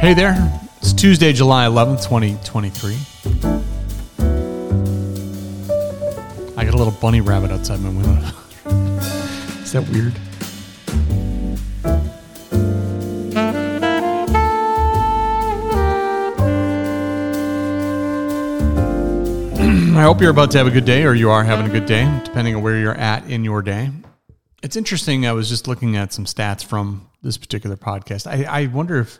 Hey there. It's Tuesday, July 11th, 2023. I got a little bunny rabbit outside my window. Is that weird? I hope you're about to have a good day or you are having a good day, depending on where you're at in your day. It's interesting. I was just looking at some stats from this particular podcast. I, I wonder if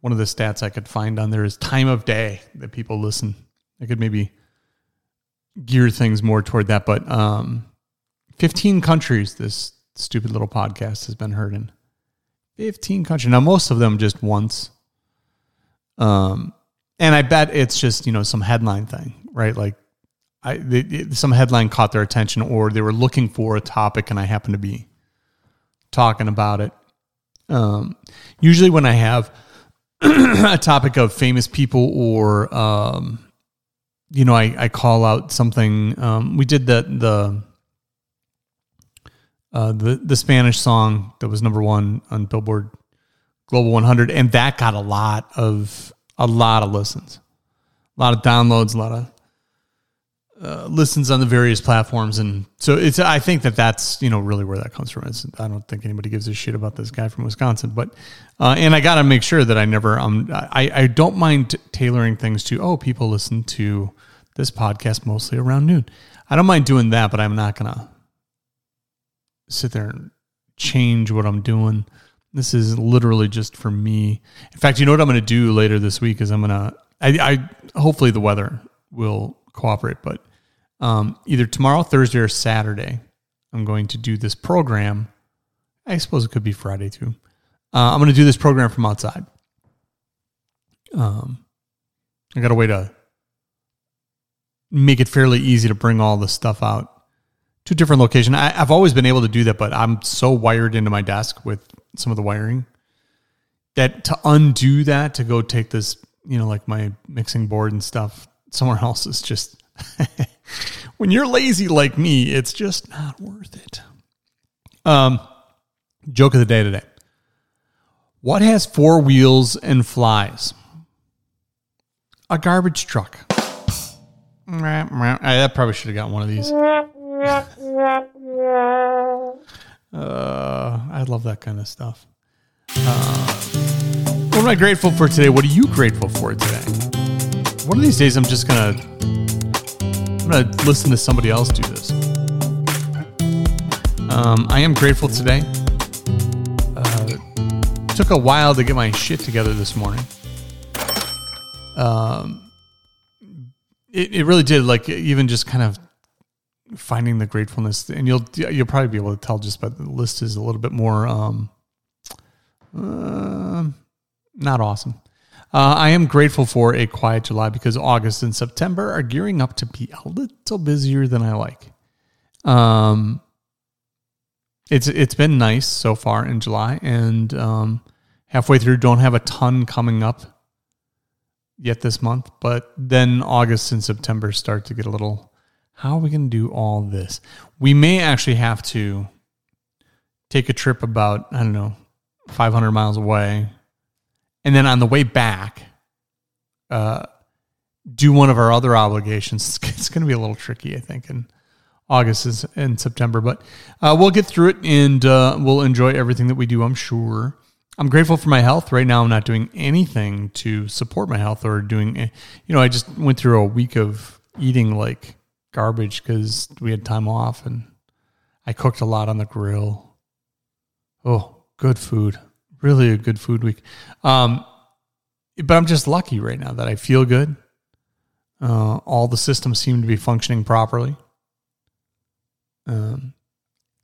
one of the stats I could find on there is time of day that people listen. I could maybe gear things more toward that. But um, 15 countries this stupid little podcast has been heard in. 15 countries. Now, most of them just once. Um, and I bet it's just, you know, some headline thing, right? Like I, some headline caught their attention or they were looking for a topic and I happen to be talking about it. Um, usually when I have a topic of famous people or, um, you know, I, I call out something. Um, we did the the uh, the the Spanish song that was number one on Billboard Global 100, and that got a lot of a lot of listens, a lot of downloads, a lot of uh, listens on the various platforms, and so it's. I think that that's you know really where that comes from. It's, I don't think anybody gives a shit about this guy from Wisconsin, but uh, and I got to make sure that I never. Um, I I don't mind tailoring things to. Oh, people listen to this podcast mostly around noon. I don't mind doing that, but I'm not gonna sit there and change what I'm doing. This is literally just for me. In fact, you know what I'm to do later this week is I'm to. I, I hopefully the weather will cooperate, but um, either tomorrow, Thursday, or Saturday, I'm going to do this program. I suppose it could be Friday too. Uh, I'm going to do this program from outside. Um, I got a way to make it fairly easy to bring all the stuff out to a different location. I, have always been able to do that, but I'm so wired into my desk with some of the wiring that to undo that, to go take this, you know, like my mixing board and stuff somewhere else is just when you're lazy like me, it's just not worth it. Um, joke of the day today. What has four wheels and flies? A garbage truck. I probably should have got one of these. Uh, I love that kind of stuff. Uh, what am I grateful for today? What are you grateful for today? One of these days, I'm just gonna I'm gonna listen to somebody else do this. Um, I am grateful today. Uh, took a while to get my shit together this morning. Um, it, it really did. Like even just kind of finding the gratefulness, and you'll you'll probably be able to tell just by the list is a little bit more um, uh, not awesome. Uh, I am grateful for a quiet July because August and September are gearing up to be a little busier than I like. Um, it's it's been nice so far in July, and um, halfway through, don't have a ton coming up yet this month, but then August and September start to get a little. How are we going to do all this? We may actually have to take a trip about I don't know 500 miles away and then on the way back, uh, do one of our other obligations. It's, going to be a little tricky, I think, in August is in September, but uh, we'll get through it and uh, we'll enjoy everything that we do. I'm sure. I'm grateful for my health. Right now, I'm not doing anything to support my health or doing. You know, I just went through a week of eating like garbage because we had time off and I cooked a lot on the grill. Oh, good food really a good food week. Um, but I'm just lucky right now that I feel good. Uh, all the systems seem to be functioning properly. Um,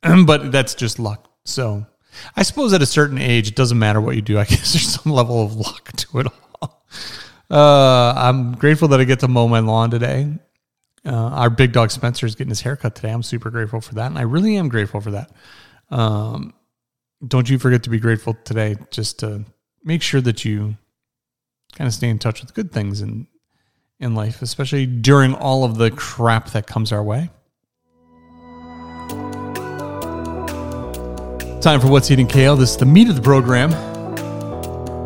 but that's just luck. So I suppose at a certain age, it doesn't matter what you do. I guess there's some level of luck to it all. Uh, I'm grateful that I get to mow my lawn today. Uh, our big dog Spencer is getting his haircut today. I'm super grateful for that, and I really am grateful for that. Um, don't you forget to be grateful today just to make sure that you kind of stay in touch with good things in in life, especially during all of the crap that comes our way. Time for What's Eating Kale. This is the meat of the program.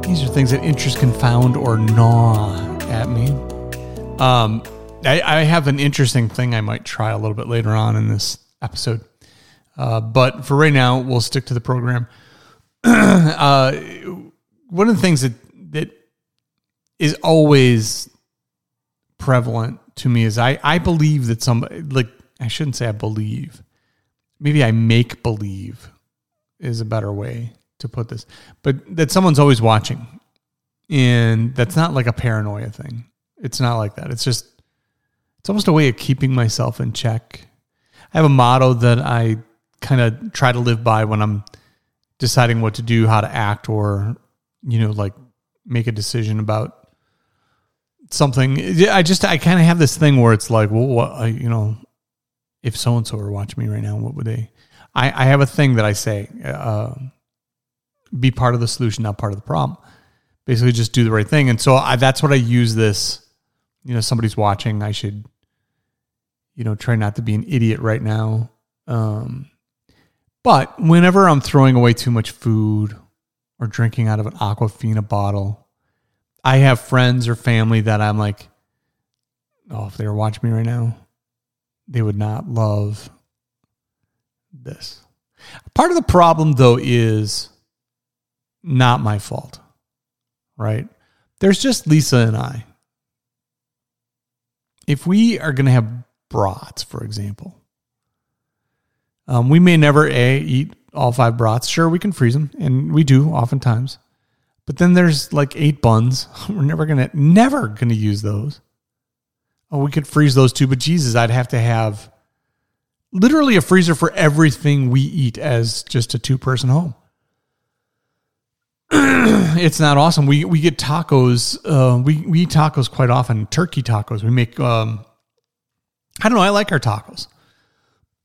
these are things that interest confound or gnaw at me. Um, I, I have an interesting thing I might try a little bit later on in this episode. Uh, but for right now, we'll stick to the program. uh, one of the things that that is always prevalent to me is I I believe that somebody like I shouldn't say I believe. Maybe I make believe is a better way to put this. But that someone's always watching. And that's not like a paranoia thing. It's not like that. It's just it's almost a way of keeping myself in check. I have a motto that I kind of try to live by when I'm deciding what to do, how to act, or, you know, like make a decision about something. I just, I kind of have this thing where it's like, well, what, you know, if so and so were watching me right now, what would they? I, I have a thing that I say, uh, be part of the solution, not part of the problem. Basically, just do the right thing. And so I, that's what I use this. You know, somebody's watching. I should, you know, try not to be an idiot right now. Um, but whenever I'm throwing away too much food or drinking out of an Aquafina bottle, I have friends or family that I'm like, oh, if they were watching me right now, they would not love this. Part of the problem, though, is not my fault, right? There's just Lisa and I. If we are going to have brats, for example, um, we may never a eat all five brats. Sure, we can freeze them, and we do oftentimes. But then there's like eight buns. We're never gonna never gonna use those. Oh, we could freeze those too, but Jesus, I'd have to have literally a freezer for everything we eat as just a two person home. it's not awesome. We we get tacos. Uh, we we eat tacos quite often. Turkey tacos. We make. Um, I don't know. I like our tacos.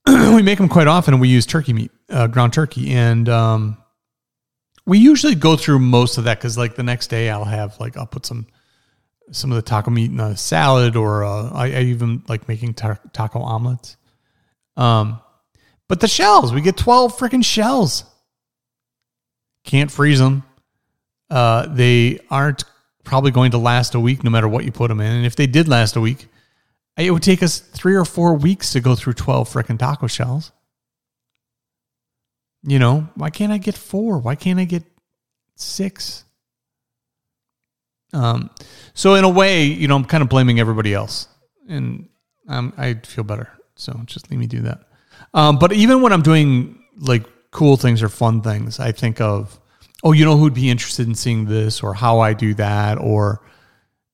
we make them quite often, and we use turkey meat, uh, ground turkey, and um, we usually go through most of that because, like, the next day I'll have like I'll put some some of the taco meat in a salad, or uh, I, I, even like making ta- taco omelets. Um, but the shells, we get twelve freaking shells. Can't freeze them. Uh, they aren't probably going to last a week, no matter what you put them in. And if they did last a week, it would take us three or four weeks to go through 12 freaking taco shells. You know, why can't I get four? Why can't I get six? Um, so in a way, you know, I'm kind of blaming everybody else, and um, I feel better. So just let me do that. Um, but even when I'm doing like cool things or fun things, I think of, oh, you know, who'd be interested in seeing this, or how I do that, or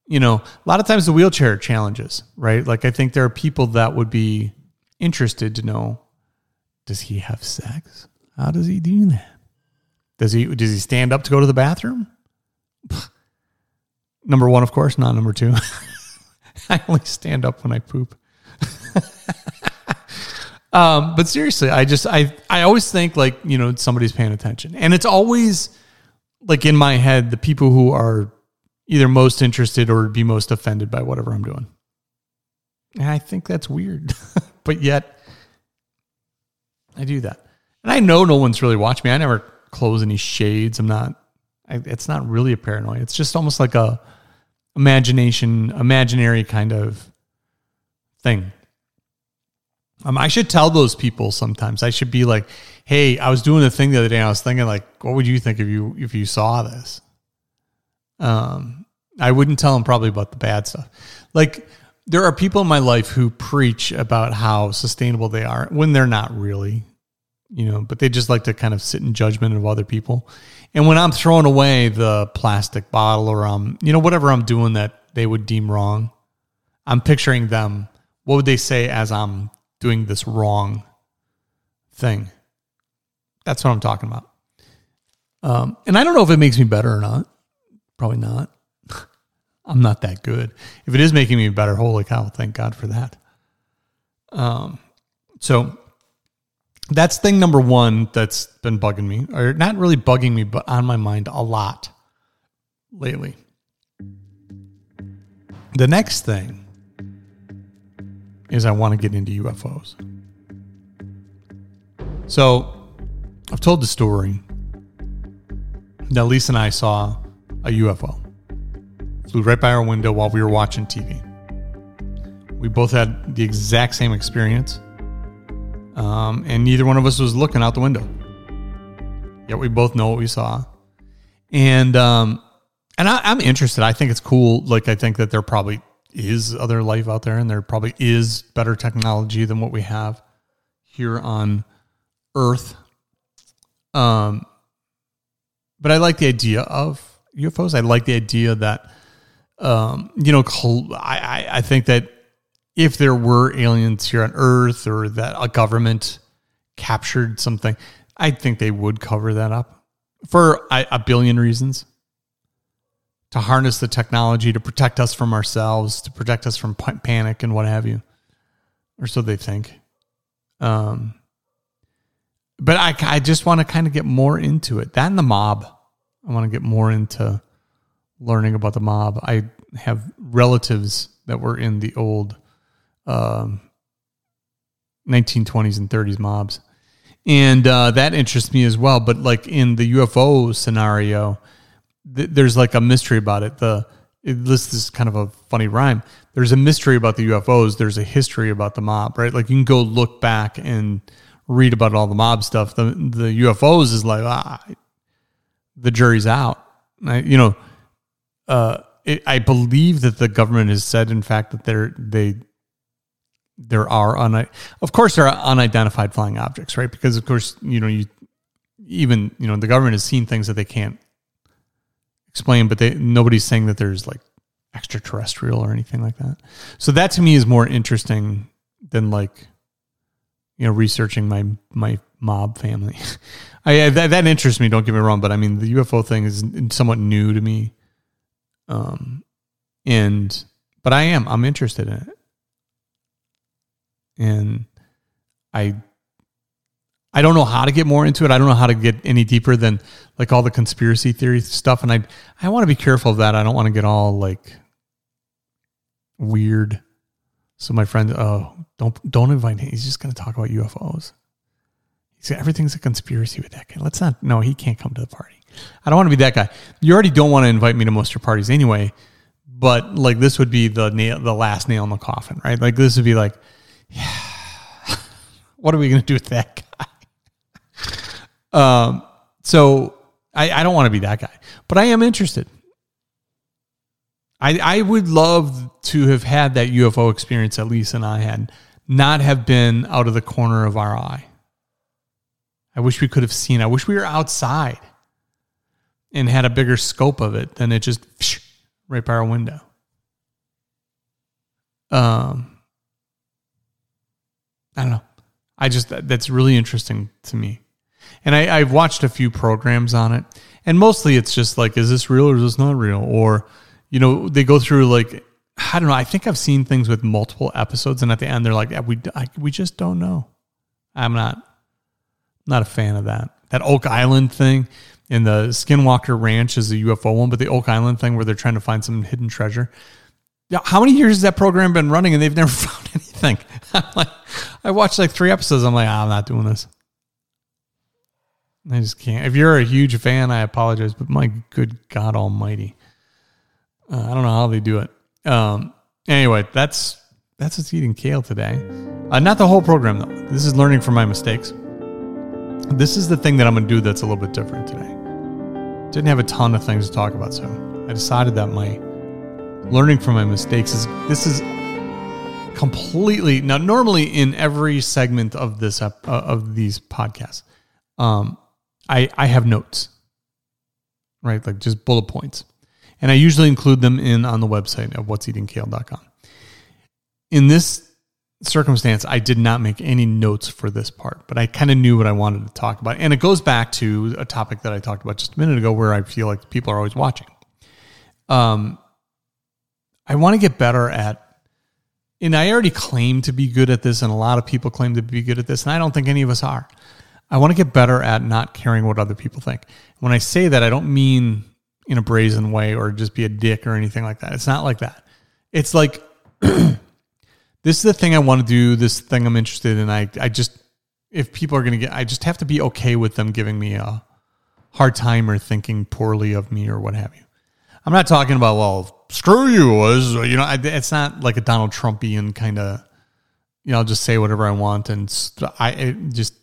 you know, a lot of times the wheelchair challenges, right? Like I think there are people that would be interested to know does he have sex? How does he do that? Does he does he stand up to go to the bathroom? number 1 of course, not number 2. I only stand up when I poop. um, but seriously, I just I I always think like, you know, somebody's paying attention. And it's always like in my head the people who are either most interested or be most offended by whatever I'm doing. And I think that's weird. but yet I do that. And I know no one's really watching me. I never close any shades. I'm not I, it's not really a paranoia. It's just almost like a imagination, imaginary kind of thing. Um, I should tell those people sometimes. I should be like, "Hey, I was doing a thing the other day. and I was thinking, like, what would you think if you if you saw this?" Um, I wouldn't tell them probably about the bad stuff. Like there are people in my life who preach about how sustainable they are when they're not really, you know, but they just like to kind of sit in judgment of other people. And when I'm throwing away the plastic bottle or um, you know, whatever I'm doing that they would deem wrong, I'm picturing them. What would they say as I'm doing this wrong thing? That's what I'm talking about. Um, and I don't know if it makes me better or not. Probably not. I'm not that good. If it is making me better, holy cow, thank God for that. Um, so that's thing number one that's been bugging me, or not really bugging me, but on my mind a lot lately. The next thing is I want to get into UFOs. So I've told the story that Lisa and I saw a UFO. Flew right by our window while we were watching TV. We both had the exact same experience, um, and neither one of us was looking out the window. Yet we both know what we saw, and um, and I, I'm interested. I think it's cool. Like I think that there probably is other life out there, and there probably is better technology than what we have here on Earth. Um, but I like the idea of UFOs. I like the idea that, um, you know, I, I, I think that if there were aliens here on Earth or that a government captured something, I think they would cover that up for a, billion reasons. To harness the technology to protect us from ourselves, to protect us from panic and what have you, or so they think. Um, but I, I just want to kind of get more into it. That and the mob. I want to get more into learning about the mob. I have relatives that were in the old um, 1920s and 30s mobs. And uh, that interests me as well. But like in the UFO scenario, th- there's like a mystery about it. The it, this is kind of a funny rhyme. There's a mystery about the UFOs. There's a history about the mob, right? Like you can go look back and read about all the mob stuff. The the UFOs is like ah, the jury's out. I, you know, uh, it, I believe that the government has said, in fact, that there they there are un, of course there are unidentified flying objects, right? Because of course you know you even you know the government has seen things that they can't explain, but they nobody's saying that there's like extraterrestrial or anything like that. So that to me is more interesting than like you know researching my my mob family. I that, that interests me. Don't get me wrong, but I mean the UFO thing is somewhat new to me. Um, and but I am I'm interested in it, and I I don't know how to get more into it. I don't know how to get any deeper than like all the conspiracy theory stuff, and I I want to be careful of that. I don't want to get all like weird. So my friend, oh, don't don't invite him. He's just going to talk about UFOs. He said everything's a conspiracy with that guy. Let's not. No, he can't come to the party. I don't want to be that guy. You already don't want to invite me to most of your parties anyway. But like this would be the nail, the last nail in the coffin, right? Like this would be like, yeah, what are we going to do with that guy? um. So I, I don't want to be that guy, but I am interested. I I would love to have had that UFO experience that Lisa and I had, not have been out of the corner of our eye. I wish we could have seen. I wish we were outside and had a bigger scope of it than it just right by our window. Um, I don't know. I just that's really interesting to me, and I, I've watched a few programs on it, and mostly it's just like, is this real or is this not real? Or, you know, they go through like I don't know. I think I've seen things with multiple episodes, and at the end they're like, yeah, we I, we just don't know. I'm not not a fan of that. That Oak Island thing in the Skinwalker Ranch is a UFO one, but the Oak Island thing where they're trying to find some hidden treasure. Yeah, how many years has that program been running and they've never found anything? I'm like, I watched like three episodes. I'm like, oh, I'm not doing this. I just can't. If you're a huge fan, I apologize, but my good God Almighty, uh, I don't know how they do it. Um, anyway, that's that's what's eating kale today. Uh, not the whole program though. This is learning from my mistakes. This is the thing that I'm going to do that's a little bit different today. Didn't have a ton of things to talk about, so I decided that my learning from my mistakes is this is completely now. Normally, in every segment of this uh, of these podcasts, um, I I have notes, right? Like just bullet points, and I usually include them in on the website of what'seatingkale.com. In this circumstance, I did not make any notes for this part, but I kind of knew what I wanted to talk about. And it goes back to a topic that I talked about just a minute ago where I feel like people are always watching. Um, I want to get better at, and I already claim to be good at this, and a lot of people claim to be good at this, and I don't think any of us are. I want to get better at not caring what other people think. When I say that, I don't mean in a brazen way or just be a dick or anything like that. It's not like that. It's like this is the thing I want to do, this thing I'm interested in. I, I just, if people are going to get, I just have to be okay with them giving me a hard time or thinking poorly of me or what have you. I'm not talking about well, screw you, you know, it's not like a Donald Trumpian kind of, you know, I'll just say whatever I want, and I just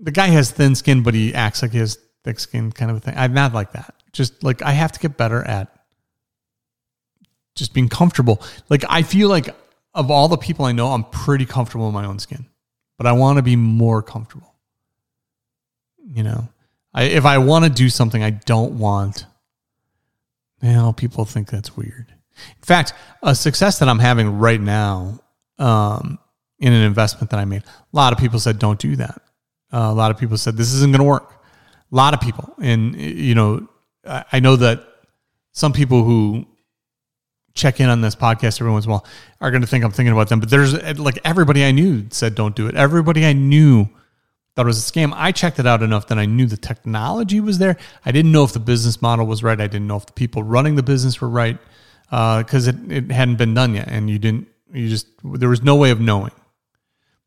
the guy has thin skin, but he acts like he has thick skin, kind of a thing. I'm not like that. Just like I have to get better at just being comfortable. Like I feel like of all the people I know, I'm pretty comfortable in my own skin, but I want to be more comfortable. You know, I, if I want to do something, I don't want, know, people think that's weird. In fact, a success that I'm having right now um, in an investment that I made, a lot of people said, don't do that. Uh, a lot of people said, this isn't going to work. A lot of people. And, you know, I, I know that some people who check in on this podcast every once in a while are going to think I'm thinking about them. But there's like everybody I knew said don't do it. Everybody I knew thought it was a scam. I checked it out enough that I knew the technology was there. I didn't know if the business model was right. I didn't know if the people running the business were right because uh, it, it hadn't been done yet. And you didn't, you just, there was no way of knowing.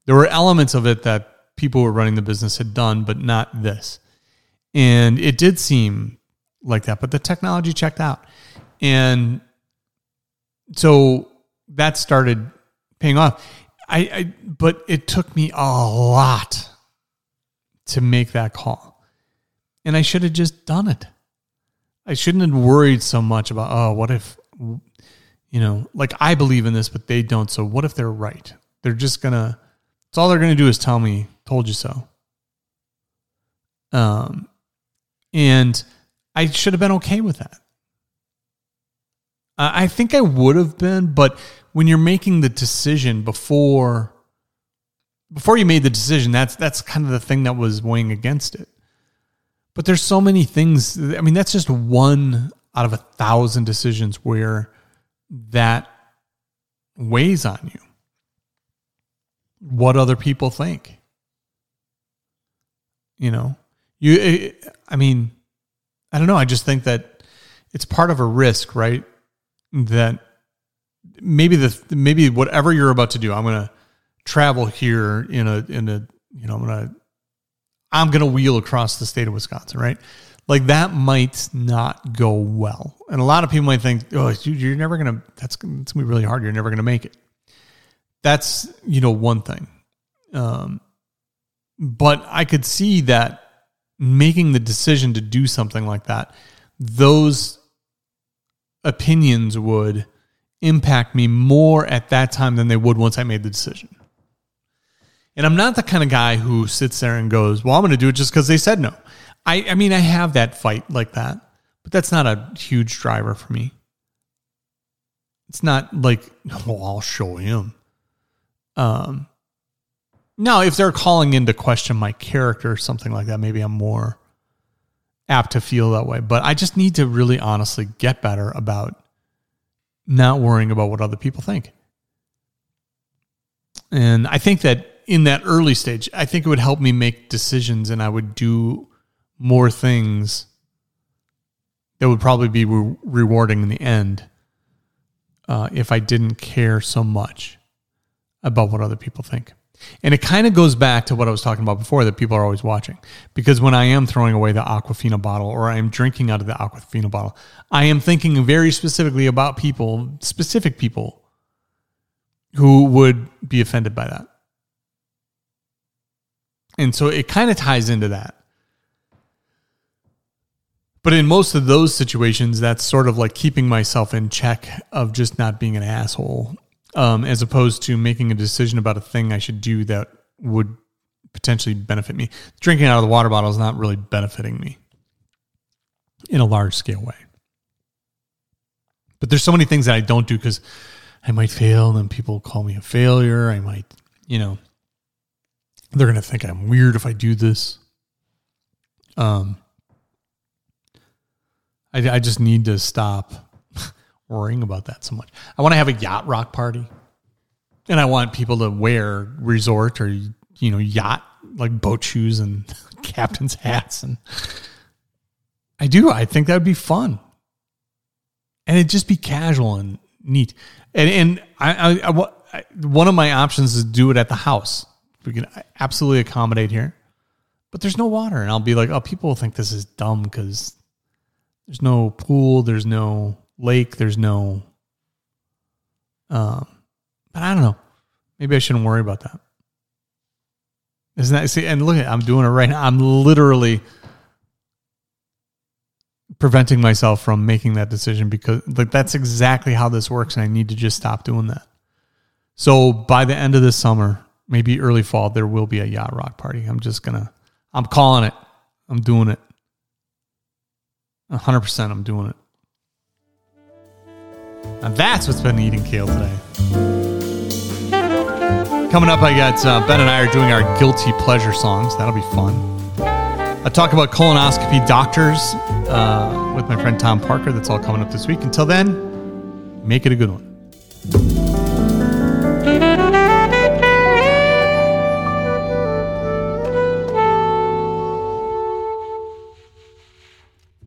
There were elements of it that people who were running the business had done, but not this. And it did seem like that, but the technology checked out. And so that started paying off. I, I but it took me a lot to make that call. And I should have just done it. I shouldn't have worried so much about, oh, what if, you know, like I believe in this, but they don't. So what if they're right? They're just to, it's all they're to do is tell me, told you so. Um, and I should have been okay with that. Uh, I think I would have been, but when you're making the decision before before you made the decision, that's that's kind of the thing that was weighing against it. But there's so many things. I mean, that's just one out of a thousand decisions where that weighs on you. What other people think. You know, you. I mean, I don't know. I just think that it's part of a risk, right? That maybe the maybe whatever you're about to do, I'm going to travel here in a in a you know I'm going to I'm going to wheel across the state of Wisconsin, right? Like that might not go well, and a lot of people might think, "Oh, you're never going to. That's going to be really hard. You're never going to make it." That's you know one thing, um, but I could see that making the decision to do something like that, those opinions would impact me more at that time than they would once I made the decision. And I'm not the kind of guy who sits there and goes, Well, I'm going to do it just because they said no. I, I mean, I have that fight like that, but that's not a huge driver for me. It's not like, well, I'll show him. Um, now, if they're calling into question my character or something like that, maybe I'm more apt to feel that way. But I just need to really honestly get better about not worrying about what other people think. And I think that in that early stage, I think it would help me make decisions and I would do more things that would probably be re- rewarding in the end uh, if I didn't care so much about what other people think. And it kind of goes back to what I was talking about before that people are always watching. Because when I am throwing away the Aquafina bottle or I am drinking out of the Aquafina bottle, I am thinking very specifically about people, specific people who would be offended by that. And so it kind of ties into that. But in most of those situations, that's sort of like keeping myself in check of just not being an asshole um, as opposed to making a decision about a thing I should do that would potentially benefit me. Drinking out of the water bottle is not really benefiting me in a large scale way. But there's so many things that I don't do because I might fail and then people call me a failure. I might, you know, they're going to think I'm weird if I do this. Um, I, I just need to stop worrying about that so much. I want to have a yacht rock party, and I want people to wear resort or you know yacht like boat shoes and captain's hats, and I do. I think that would be fun, and it'd just be casual and neat. And and I, I, I one of my options is do it at the house. We can absolutely accommodate here, but there's no water, and I'll be like, oh, people will think this is dumb because There's no pool. There's no lake. There's no. Um, but I don't know. Maybe I shouldn't worry about that. Isn't that see? And look at I'm doing it right now. I'm literally preventing myself from making that decision because like that's exactly how this works, and I need to just stop doing that. So by the end of this summer, maybe early fall, there will be a yacht rock party. I'm just gonna, I'm calling it. I'm doing it. 100% I'm doing it. And that's what's been eating kale today. Coming up, I got uh, Ben and I are doing our guilty pleasure songs. That'll be fun. I talk about colonoscopy doctors uh, with my friend Tom Parker. That's all coming up this week. Until then, make it a good one.